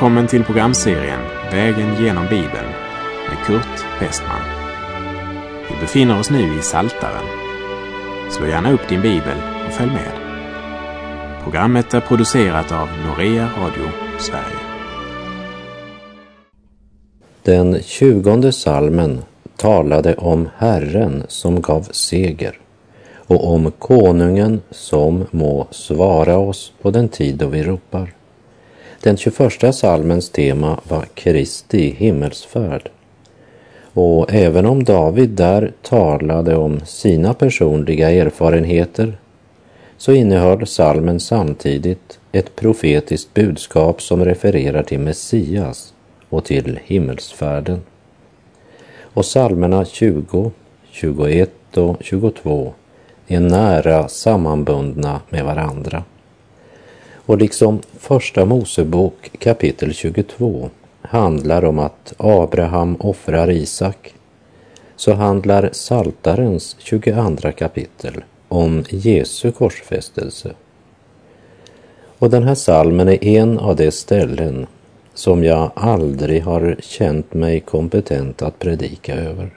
Välkommen till programserien Vägen genom Bibeln med Kurt Westman. Vi befinner oss nu i Saltaren. Slå gärna upp din bibel och följ med. Programmet är producerat av Norea Radio Sverige. Den tjugonde salmen talade om Herren som gav seger och om konungen som må svara oss på den tid då vi ropar. Den 21 salmens tema var Kristi himmelsfärd. Och även om David där talade om sina personliga erfarenheter så innehöll salmen samtidigt ett profetiskt budskap som refererar till Messias och till himmelsfärden. Och salmerna 20, 21 och 22 är nära sammanbundna med varandra. Och liksom Första Mosebok kapitel 22 handlar om att Abraham offrar Isak så handlar Saltarens 22 kapitel om Jesu korsfästelse. Och den här salmen är en av de ställen som jag aldrig har känt mig kompetent att predika över.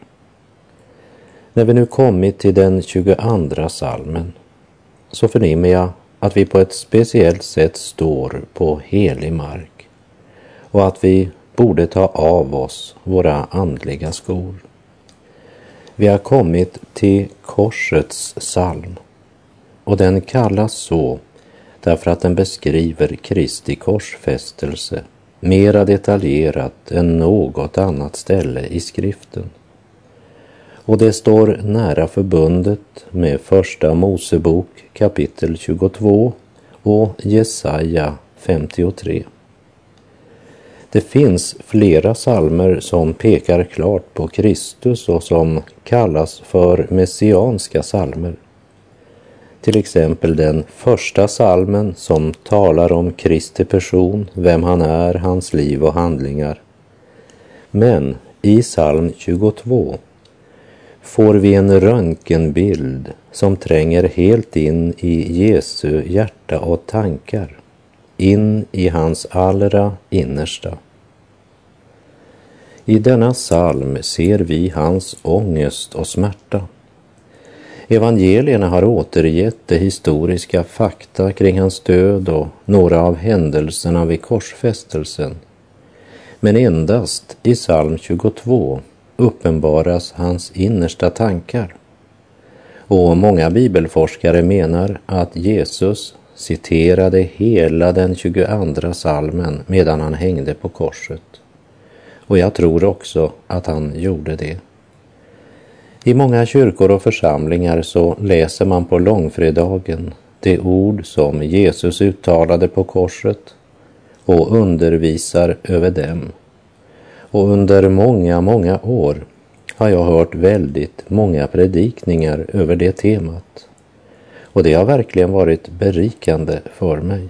När vi nu kommit till den 22 salmen så förnimmer jag att vi på ett speciellt sätt står på helig mark och att vi borde ta av oss våra andliga skor. Vi har kommit till korsets psalm och den kallas så därför att den beskriver Kristi korsfästelse mera detaljerat än något annat ställe i skriften. Och det står nära förbundet med Första Mosebok kapitel 22 och Jesaja 53. Det finns flera salmer som pekar klart på Kristus och som kallas för messianska salmer. Till exempel den första salmen som talar om Kristi person, vem han är, hans liv och handlingar. Men i psalm 22 får vi en röntgenbild som tränger helt in i Jesu hjärta och tankar, in i hans allra innersta. I denna psalm ser vi hans ångest och smärta. Evangelierna har återgett de historiska fakta kring hans död och några av händelserna vid korsfästelsen. Men endast i psalm 22 uppenbaras hans innersta tankar. Och många bibelforskare menar att Jesus citerade hela den 22 salmen medan han hängde på korset. Och jag tror också att han gjorde det. I många kyrkor och församlingar så läser man på långfredagen de ord som Jesus uttalade på korset och undervisar över dem och under många, många år har jag hört väldigt många predikningar över det temat. Och det har verkligen varit berikande för mig.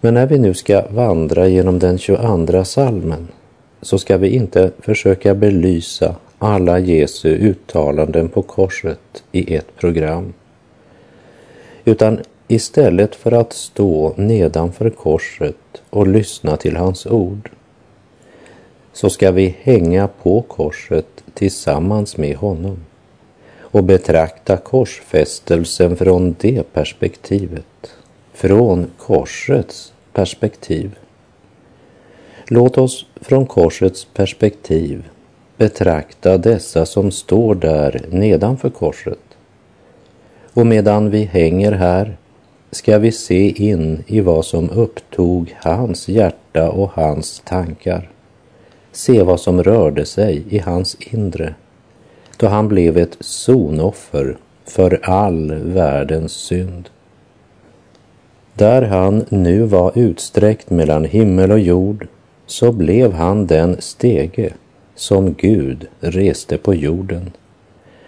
Men när vi nu ska vandra genom den 22 salmen så ska vi inte försöka belysa alla Jesu uttalanden på korset i ett program. Utan istället för att stå nedanför korset och lyssna till hans ord så ska vi hänga på korset tillsammans med honom och betrakta korsfästelsen från det perspektivet, från korsets perspektiv. Låt oss från korsets perspektiv betrakta dessa som står där nedanför korset. Och medan vi hänger här ska vi se in i vad som upptog hans hjärta och hans tankar se vad som rörde sig i hans inre då han blev ett sonoffer för all världens synd. Där han nu var utsträckt mellan himmel och jord så blev han den stege som Gud reste på jorden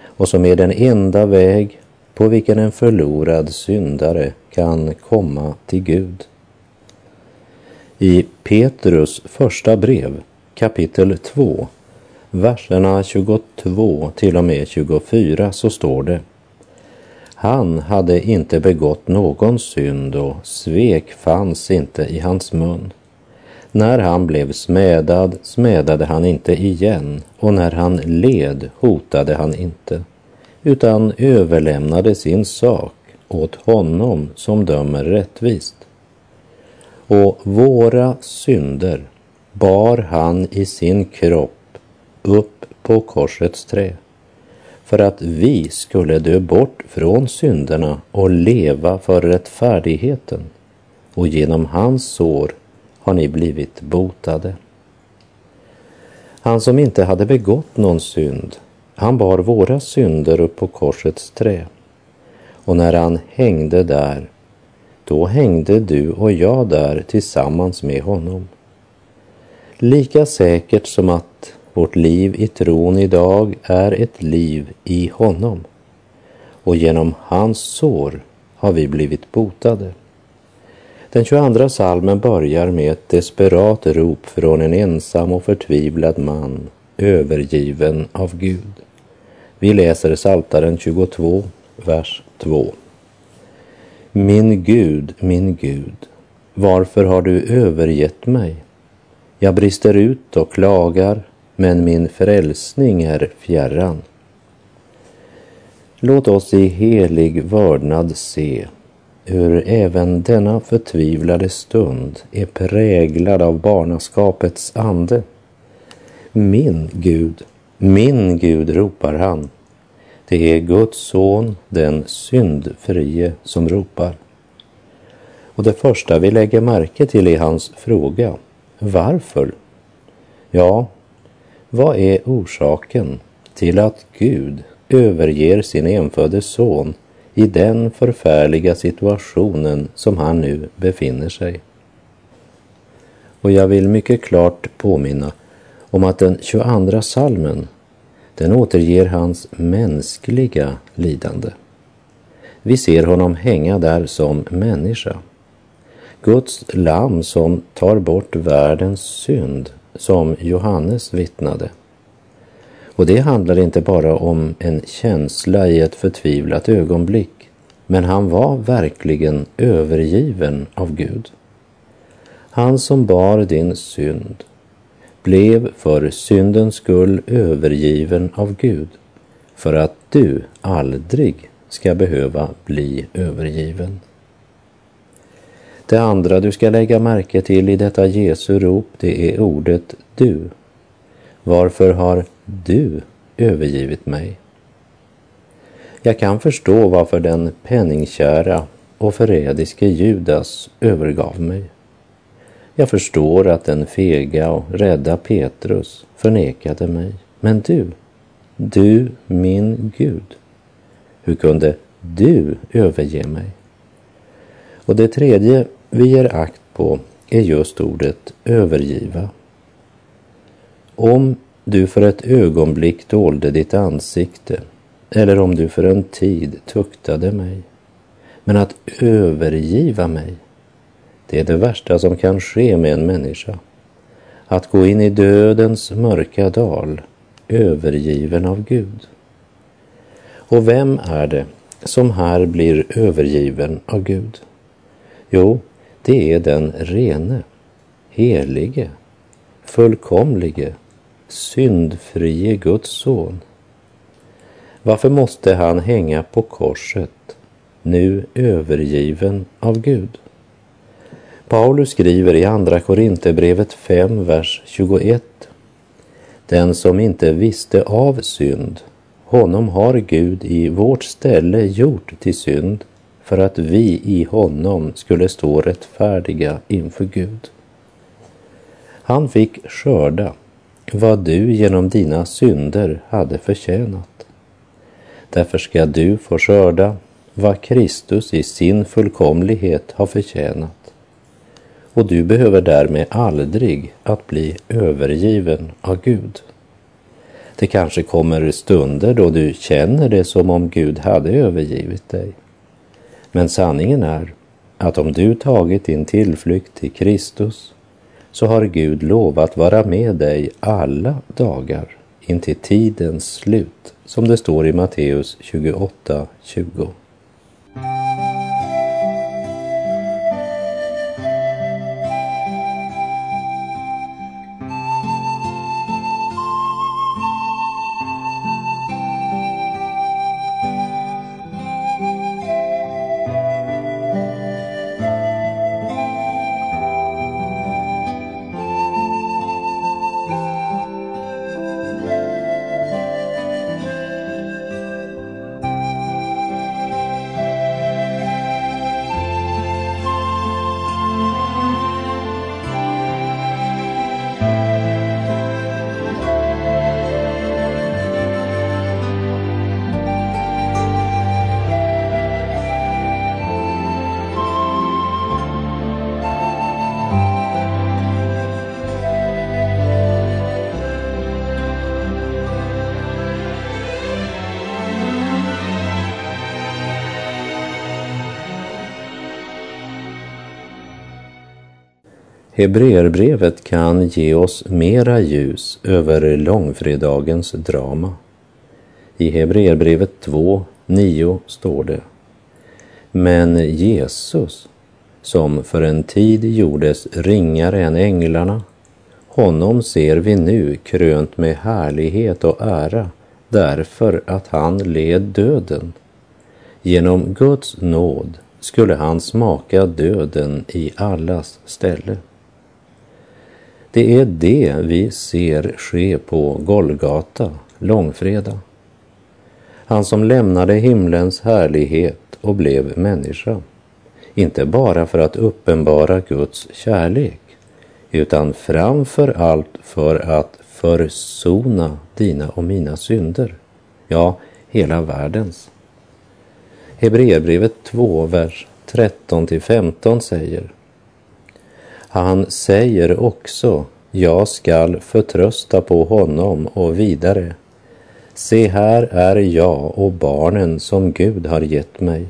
och som är den enda väg på vilken en förlorad syndare kan komma till Gud. I Petrus första brev kapitel 2, verserna 22 till och med 24 så står det Han hade inte begått någon synd och svek fanns inte i hans mun. När han blev smädad smädade han inte igen och när han led hotade han inte utan överlämnade sin sak åt honom som dömer rättvist. Och våra synder bar han i sin kropp upp på korsets trä för att vi skulle dö bort från synderna och leva för rättfärdigheten. Och genom hans sår har ni blivit botade. Han som inte hade begått någon synd, han bar våra synder upp på korsets trä. Och när han hängde där, då hängde du och jag där tillsammans med honom. Lika säkert som att vårt liv i tron idag är ett liv i honom och genom hans sår har vi blivit botade. Den 22 salmen börjar med ett desperat rop från en ensam och förtvivlad man, övergiven av Gud. Vi läser Saltaren 22, vers 2. Min Gud, min Gud, varför har du övergett mig? Jag brister ut och klagar, men min frälsning är fjärran. Låt oss i helig vördnad se hur även denna förtvivlade stund är präglad av barnaskapets ande. Min Gud, min Gud, ropar han. Det är Guds son, den syndfrie, som ropar. Och det första vi lägger märke till är hans fråga. Varför? Ja, vad är orsaken till att Gud överger sin enfödde son i den förfärliga situationen som han nu befinner sig? Och jag vill mycket klart påminna om att den 22 salmen den återger hans mänskliga lidande. Vi ser honom hänga där som människa. Guds lamm som tar bort världens synd som Johannes vittnade. Och det handlar inte bara om en känsla i ett förtvivlat ögonblick, men han var verkligen övergiven av Gud. Han som bar din synd blev för syndens skull övergiven av Gud för att du aldrig ska behöva bli övergiven. Det andra du ska lägga märke till i detta Jesu rop, det är ordet du. Varför har du övergivit mig? Jag kan förstå varför den penningkära och förrädiske Judas övergav mig. Jag förstår att den fega och rädda Petrus förnekade mig. Men du, du min Gud, hur kunde du överge mig? Och det tredje vi ger akt på är just ordet övergiva. Om du för ett ögonblick dolde ditt ansikte eller om du för en tid tuktade mig. Men att övergiva mig, det är det värsta som kan ske med en människa. Att gå in i dödens mörka dal, övergiven av Gud. Och vem är det som här blir övergiven av Gud? Jo, det är den rene, helige, fullkomlige, syndfrie Guds son. Varför måste han hänga på korset, nu övergiven av Gud? Paulus skriver i Andra Korinthierbrevet 5, vers 21. Den som inte visste av synd, honom har Gud i vårt ställe gjort till synd för att vi i honom skulle stå rättfärdiga inför Gud. Han fick skörda vad du genom dina synder hade förtjänat. Därför ska du få skörda vad Kristus i sin fullkomlighet har förtjänat. Och du behöver därmed aldrig att bli övergiven av Gud. Det kanske kommer stunder då du känner det som om Gud hade övergivit dig. Men sanningen är att om du tagit din tillflykt till Kristus så har Gud lovat vara med dig alla dagar intill tidens slut, som det står i Matteus 28.20. Hebreerbrevet kan ge oss mera ljus över långfredagens drama. I Hebreerbrevet 2, 9 står det. Men Jesus, som för en tid gjordes ringare än änglarna, honom ser vi nu krönt med härlighet och ära därför att han led döden. Genom Guds nåd skulle han smaka döden i allas ställe. Det är det vi ser ske på Golgata, långfredag. Han som lämnade himlens härlighet och blev människa. Inte bara för att uppenbara Guds kärlek, utan framför allt för att försona dina och mina synder. Ja, hela världens. Hebreerbrevet 2, vers 13 till 15 säger han säger också, jag skall förtrösta på honom och vidare. Se, här är jag och barnen som Gud har gett mig.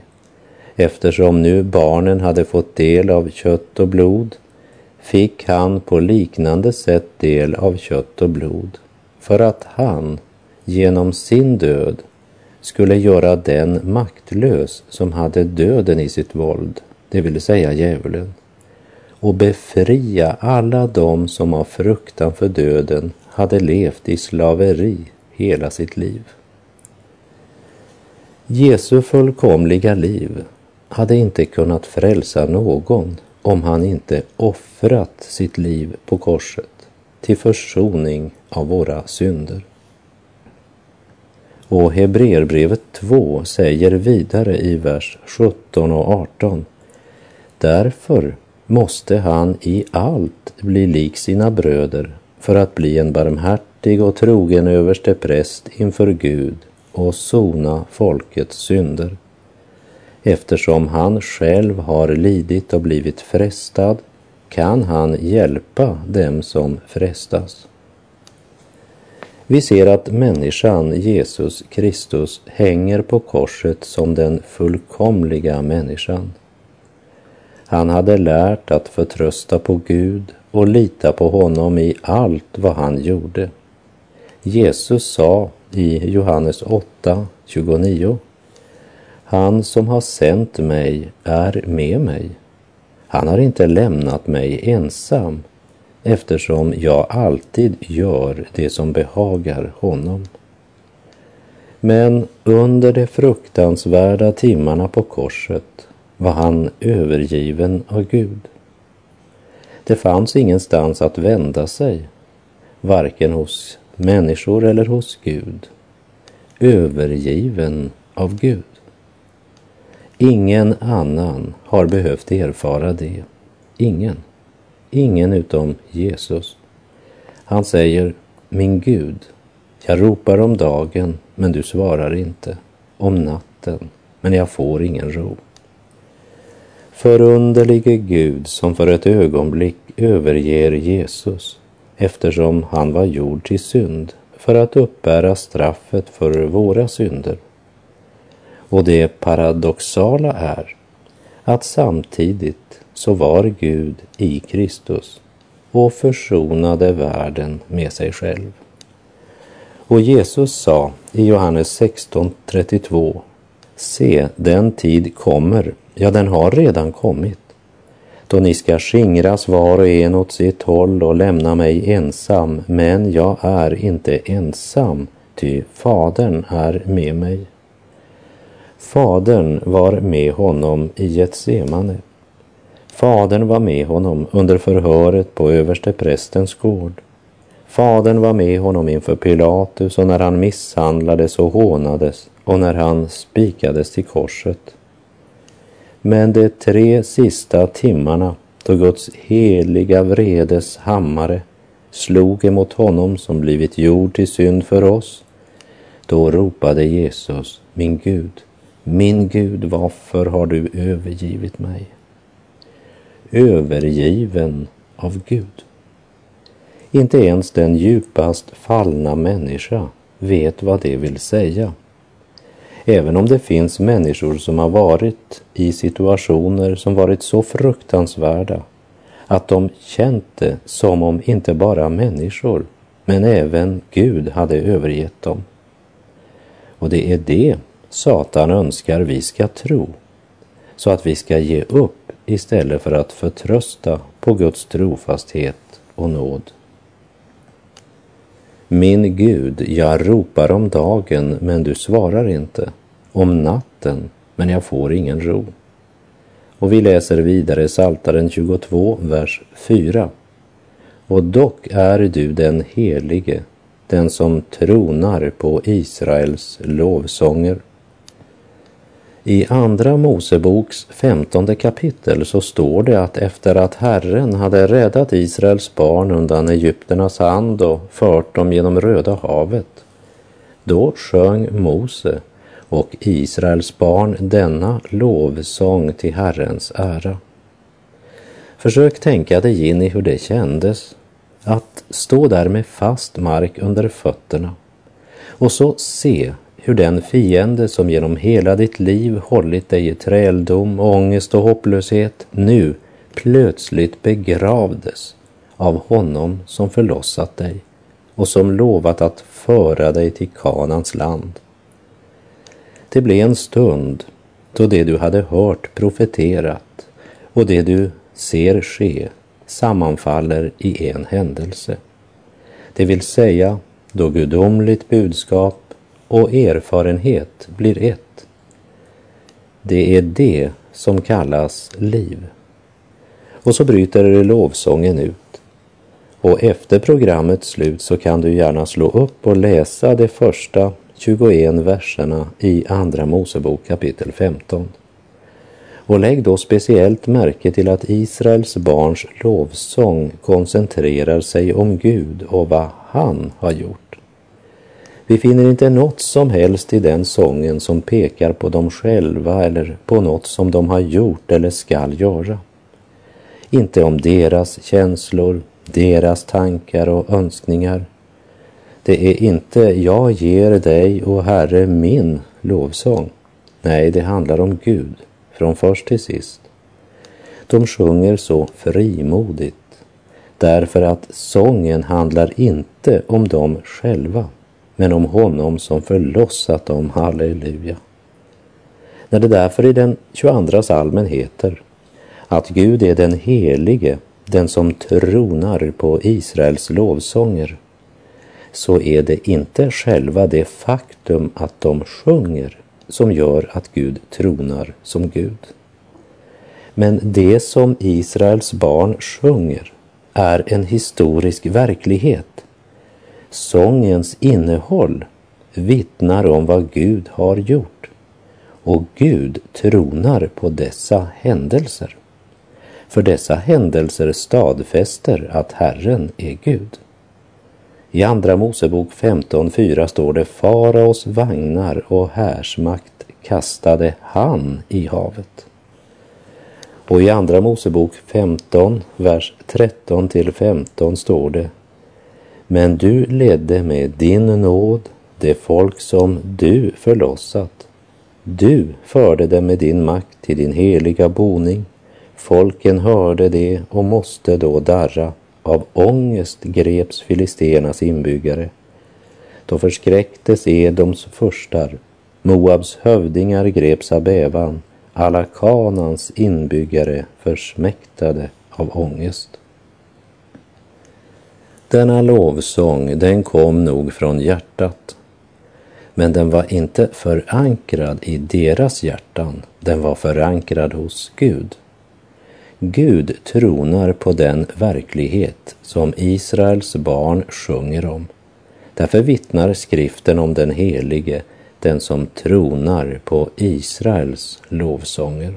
Eftersom nu barnen hade fått del av kött och blod fick han på liknande sätt del av kött och blod för att han genom sin död skulle göra den maktlös som hade döden i sitt våld, det vill säga djävulen, och befria alla dem som av fruktan för döden hade levt i slaveri hela sitt liv. Jesu fullkomliga liv hade inte kunnat frälsa någon om han inte offrat sitt liv på korset till försoning av våra synder. Och Hebreerbrevet 2 säger vidare i vers 17 och 18. Därför måste han i allt bli lik sina bröder för att bli en barmhärtig och trogen överste präst inför Gud och sona folkets synder Eftersom han själv har lidit och blivit frestad kan han hjälpa dem som frestas. Vi ser att människan Jesus Kristus hänger på korset som den fullkomliga människan. Han hade lärt att förtrösta på Gud och lita på honom i allt vad han gjorde. Jesus sa i Johannes 8, 29 han som har sänt mig är med mig. Han har inte lämnat mig ensam eftersom jag alltid gör det som behagar honom. Men under de fruktansvärda timmarna på korset var han övergiven av Gud. Det fanns ingenstans att vända sig, varken hos människor eller hos Gud. Övergiven av Gud. Ingen annan har behövt erfara det. Ingen. Ingen utom Jesus. Han säger, min Gud, jag ropar om dagen, men du svarar inte. Om natten, men jag får ingen ro. Förunderlige Gud som för ett ögonblick överger Jesus eftersom han var gjord till synd för att uppbära straffet för våra synder och det paradoxala är att samtidigt så var Gud i Kristus och försonade världen med sig själv. Och Jesus sa i Johannes 16.32 Se, den tid kommer, ja den har redan kommit, då ni ska skingras var och en åt sitt håll och lämna mig ensam, men jag är inte ensam, ty Fadern är med mig. Fadern var med honom i Getsemane. Fadern var med honom under förhöret på översteprästens gård. Fadern var med honom inför Pilatus och när han misshandlades och hånades och när han spikades till korset. Men de tre sista timmarna då Guds heliga vredes hammare slog emot honom som blivit gjord till synd för oss, då ropade Jesus, min Gud, min Gud, varför har du övergivit mig? Övergiven av Gud. Inte ens den djupast fallna människa vet vad det vill säga. Även om det finns människor som har varit i situationer som varit så fruktansvärda att de känt det som om inte bara människor, men även Gud hade övergett dem. Och det är det Satan önskar vi ska tro, så att vi ska ge upp istället för att förtrösta på Guds trofasthet och nåd. Min Gud, jag ropar om dagen, men du svarar inte. Om natten, men jag får ingen ro. Och vi läser vidare Saltaren 22, vers 4. Och dock är du den helige, den som tronar på Israels lovsånger. I Andra Moseboks femtonde kapitel så står det att efter att Herren hade räddat Israels barn undan Egypternas hand och fört dem genom Röda havet, då sjöng Mose och Israels barn denna lovsång till Herrens ära. Försök tänka dig in i hur det kändes att stå där med fast mark under fötterna och så se hur den fiende som genom hela ditt liv hållit dig i träldom, ångest och hopplöshet nu plötsligt begravdes av honom som förlossat dig och som lovat att föra dig till Kanans land. Det blev en stund då det du hade hört profeterat och det du ser ske sammanfaller i en händelse. Det vill säga då gudomligt budskap och erfarenhet blir ett. Det är det som kallas liv. Och så bryter lovsången ut. Och efter programmets slut så kan du gärna slå upp och läsa de första 21 verserna i Andra Mosebok kapitel 15. Och lägg då speciellt märke till att Israels barns lovsång koncentrerar sig om Gud och vad han har gjort. Vi finner inte något som helst i den sången som pekar på dem själva eller på något som de har gjort eller skall göra. Inte om deras känslor, deras tankar och önskningar. Det är inte jag ger dig, och Herre, min lovsång. Nej, det handlar om Gud, från först till sist. De sjunger så frimodigt därför att sången handlar inte om dem själva men om honom som förlossat dem. Halleluja. När det därför i den 22 salmen heter att Gud är den helige, den som tronar på Israels lovsånger, så är det inte själva det faktum att de sjunger som gör att Gud tronar som Gud. Men det som Israels barn sjunger är en historisk verklighet Sångens innehåll vittnar om vad Gud har gjort och Gud tronar på dessa händelser. För dessa händelser stadfäster att Herren är Gud. I Andra Mosebok 15.4 står det Faraos vagnar och härsmakt kastade han i havet. Och i Andra Mosebok 15, vers 13 till 15 står det men du ledde med din nåd det folk som du förlossat. Du förde dem med din makt till din heliga boning. Folken hörde det och måste då darra. Av ångest greps filisternas inbyggare. Då förskräcktes Edoms förstar. Moabs hövdingar greps av bävan. Alla Kanans inbyggare försmäktade av ångest. Denna lovsång, den kom nog från hjärtat. Men den var inte förankrad i deras hjärtan, den var förankrad hos Gud. Gud tronar på den verklighet som Israels barn sjunger om. Därför vittnar skriften om den helige, den som tronar på Israels lovsånger.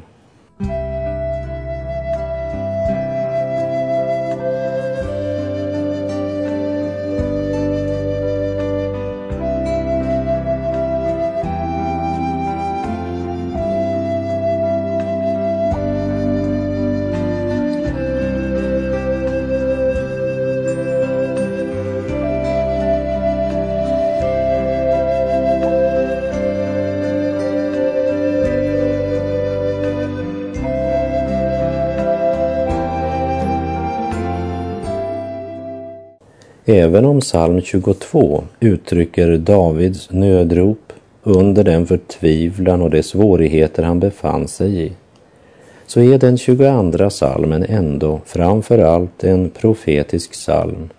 Även om psalm 22 uttrycker Davids nödrop under den förtvivlan och de svårigheter han befann sig i, så är den 22 salmen ändå framför allt en profetisk psalm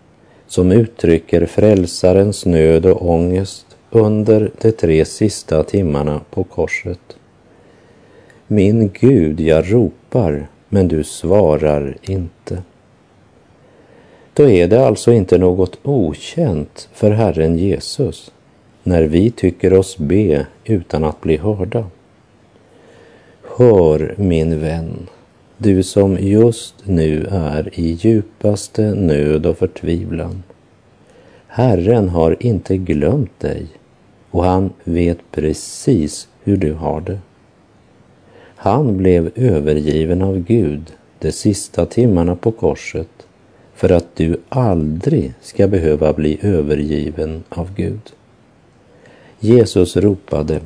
som uttrycker frälsarens nöd och ångest under de tre sista timmarna på korset. Min Gud, jag ropar, men du svarar inte. Då är det alltså inte något okänt för Herren Jesus när vi tycker oss be utan att bli hörda. Hör min vän, du som just nu är i djupaste nöd och förtvivlan. Herren har inte glömt dig och han vet precis hur du har det. Han blev övergiven av Gud de sista timmarna på korset för att du aldrig ska behöva bli övergiven av Gud. Jesus ropade,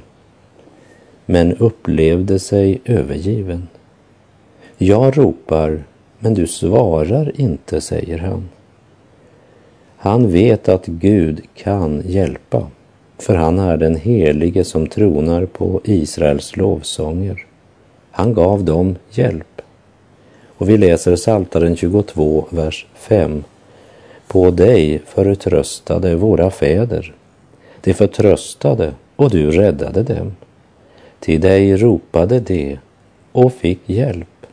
men upplevde sig övergiven. Jag ropar, men du svarar inte, säger han. Han vet att Gud kan hjälpa, för han är den helige som tronar på Israels lovsånger. Han gav dem hjälp. Och vi läser Psaltaren 22, vers 5. På dig förtröstade våra fäder. De förtröstade och du räddade dem. Till dig ropade de och fick hjälp.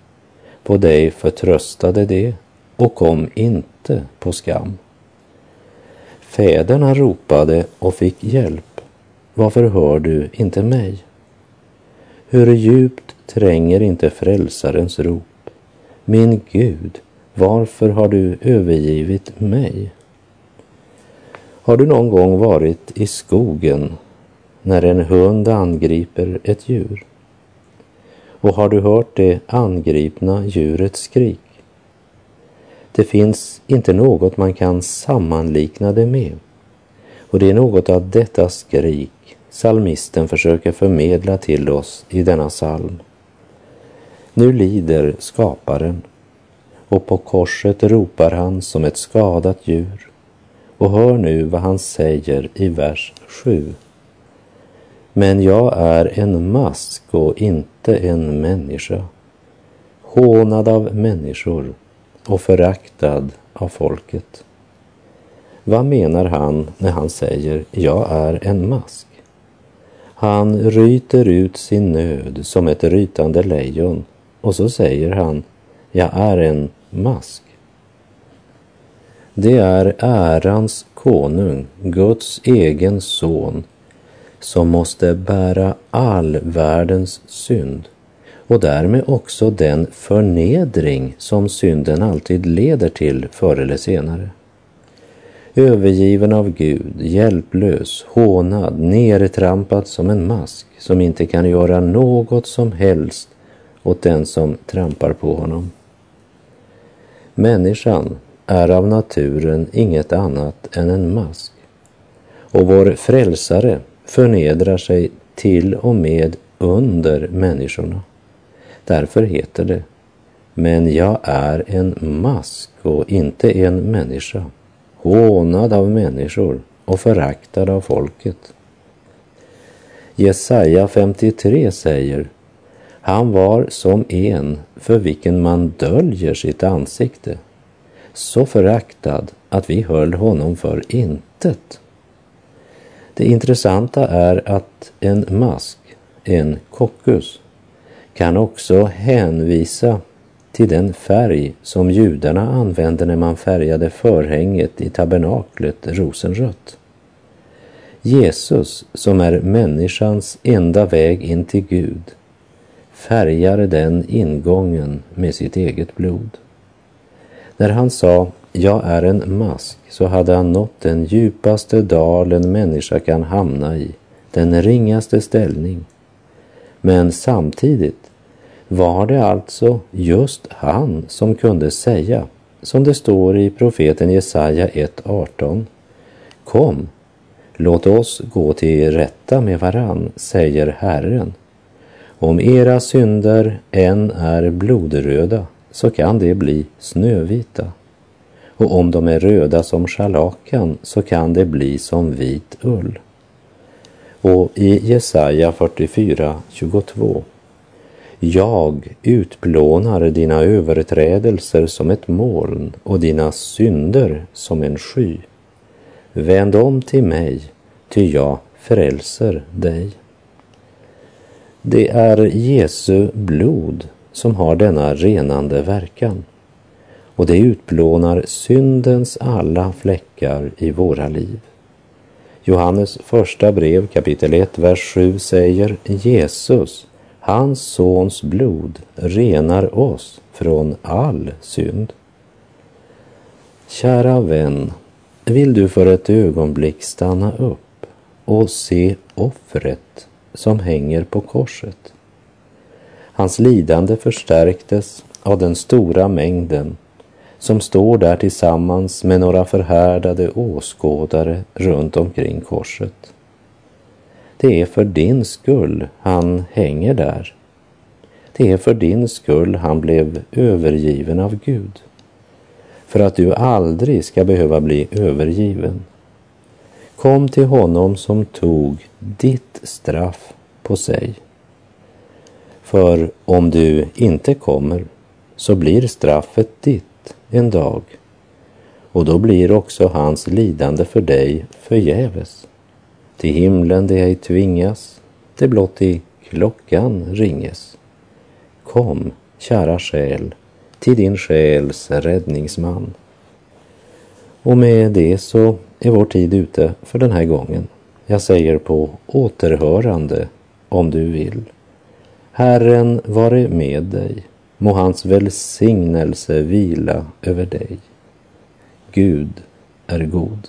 På dig förtröstade de och kom inte på skam. Fäderna ropade och fick hjälp. Varför hör du inte mig? Hur djupt tränger inte frälsarens rop? Min Gud, varför har du övergivit mig? Har du någon gång varit i skogen när en hund angriper ett djur? Och har du hört det angripna djurets skrik? Det finns inte något man kan sammanlikna det med. Och det är något av detta skrik salmisten försöker förmedla till oss i denna psalm. Nu lider skaparen och på korset ropar han som ett skadat djur. Och hör nu vad han säger i vers 7. Men jag är en mask och inte en människa, hånad av människor och föraktad av folket. Vad menar han när han säger jag är en mask? Han ryter ut sin nöd som ett rytande lejon och så säger han jag är en mask. Det är ärans konung, Guds egen son, som måste bära all världens synd och därmed också den förnedring som synden alltid leder till förr eller senare. Övergiven av Gud, hjälplös, hånad, nertrampad som en mask som inte kan göra något som helst åt den som trampar på honom. Människan är av naturen inget annat än en mask och vår frälsare förnedrar sig till och med under människorna. Därför heter det, men jag är en mask och inte en människa, hånad av människor och föraktad av folket. Jesaja 53 säger, han var som en för vilken man döljer sitt ansikte, så föraktad att vi höll honom för intet. Det intressanta är att en mask, en kokkus, kan också hänvisa till den färg som judarna använde när man färgade förhänget i tabernaklet rosenrött. Jesus, som är människans enda väg in till Gud, färgar den ingången med sitt eget blod. När han sa jag är en mask så hade han nått den djupaste dal en människa kan hamna i, den ringaste ställning. Men samtidigt var det alltså just han som kunde säga, som det står i profeten Jesaja 1.18. Kom, låt oss gå till rätta med varann, säger Herren. Om era synder än är blodröda så kan de bli snövita. och om de är röda som scharlakan så kan det bli som vit ull. Och i Jesaja 44, 22 jag utplånar dina överträdelser som ett moln och dina synder som en sky. Vänd om till mig, ty jag frälser dig. Det är Jesu blod som har denna renande verkan och det utplånar syndens alla fläckar i våra liv. Johannes första brev kapitel 1, vers 7 säger Jesus Hans sons blod renar oss från all synd. Kära vän, vill du för ett ögonblick stanna upp och se offret som hänger på korset? Hans lidande förstärktes av den stora mängden som står där tillsammans med några förhärdade åskådare runt omkring korset. Det är för din skull han hänger där. Det är för din skull han blev övergiven av Gud. För att du aldrig ska behöva bli övergiven. Kom till honom som tog ditt straff på sig. För om du inte kommer så blir straffet ditt en dag och då blir också hans lidande för dig förgäves. Till himlen det ej tvingas, det blott i klockan ringes. Kom, kära själ, till din själs räddningsman. Och med det så är vår tid ute för den här gången. Jag säger på återhörande om du vill. Herren vare med dig, må hans välsignelse vila över dig. Gud är god.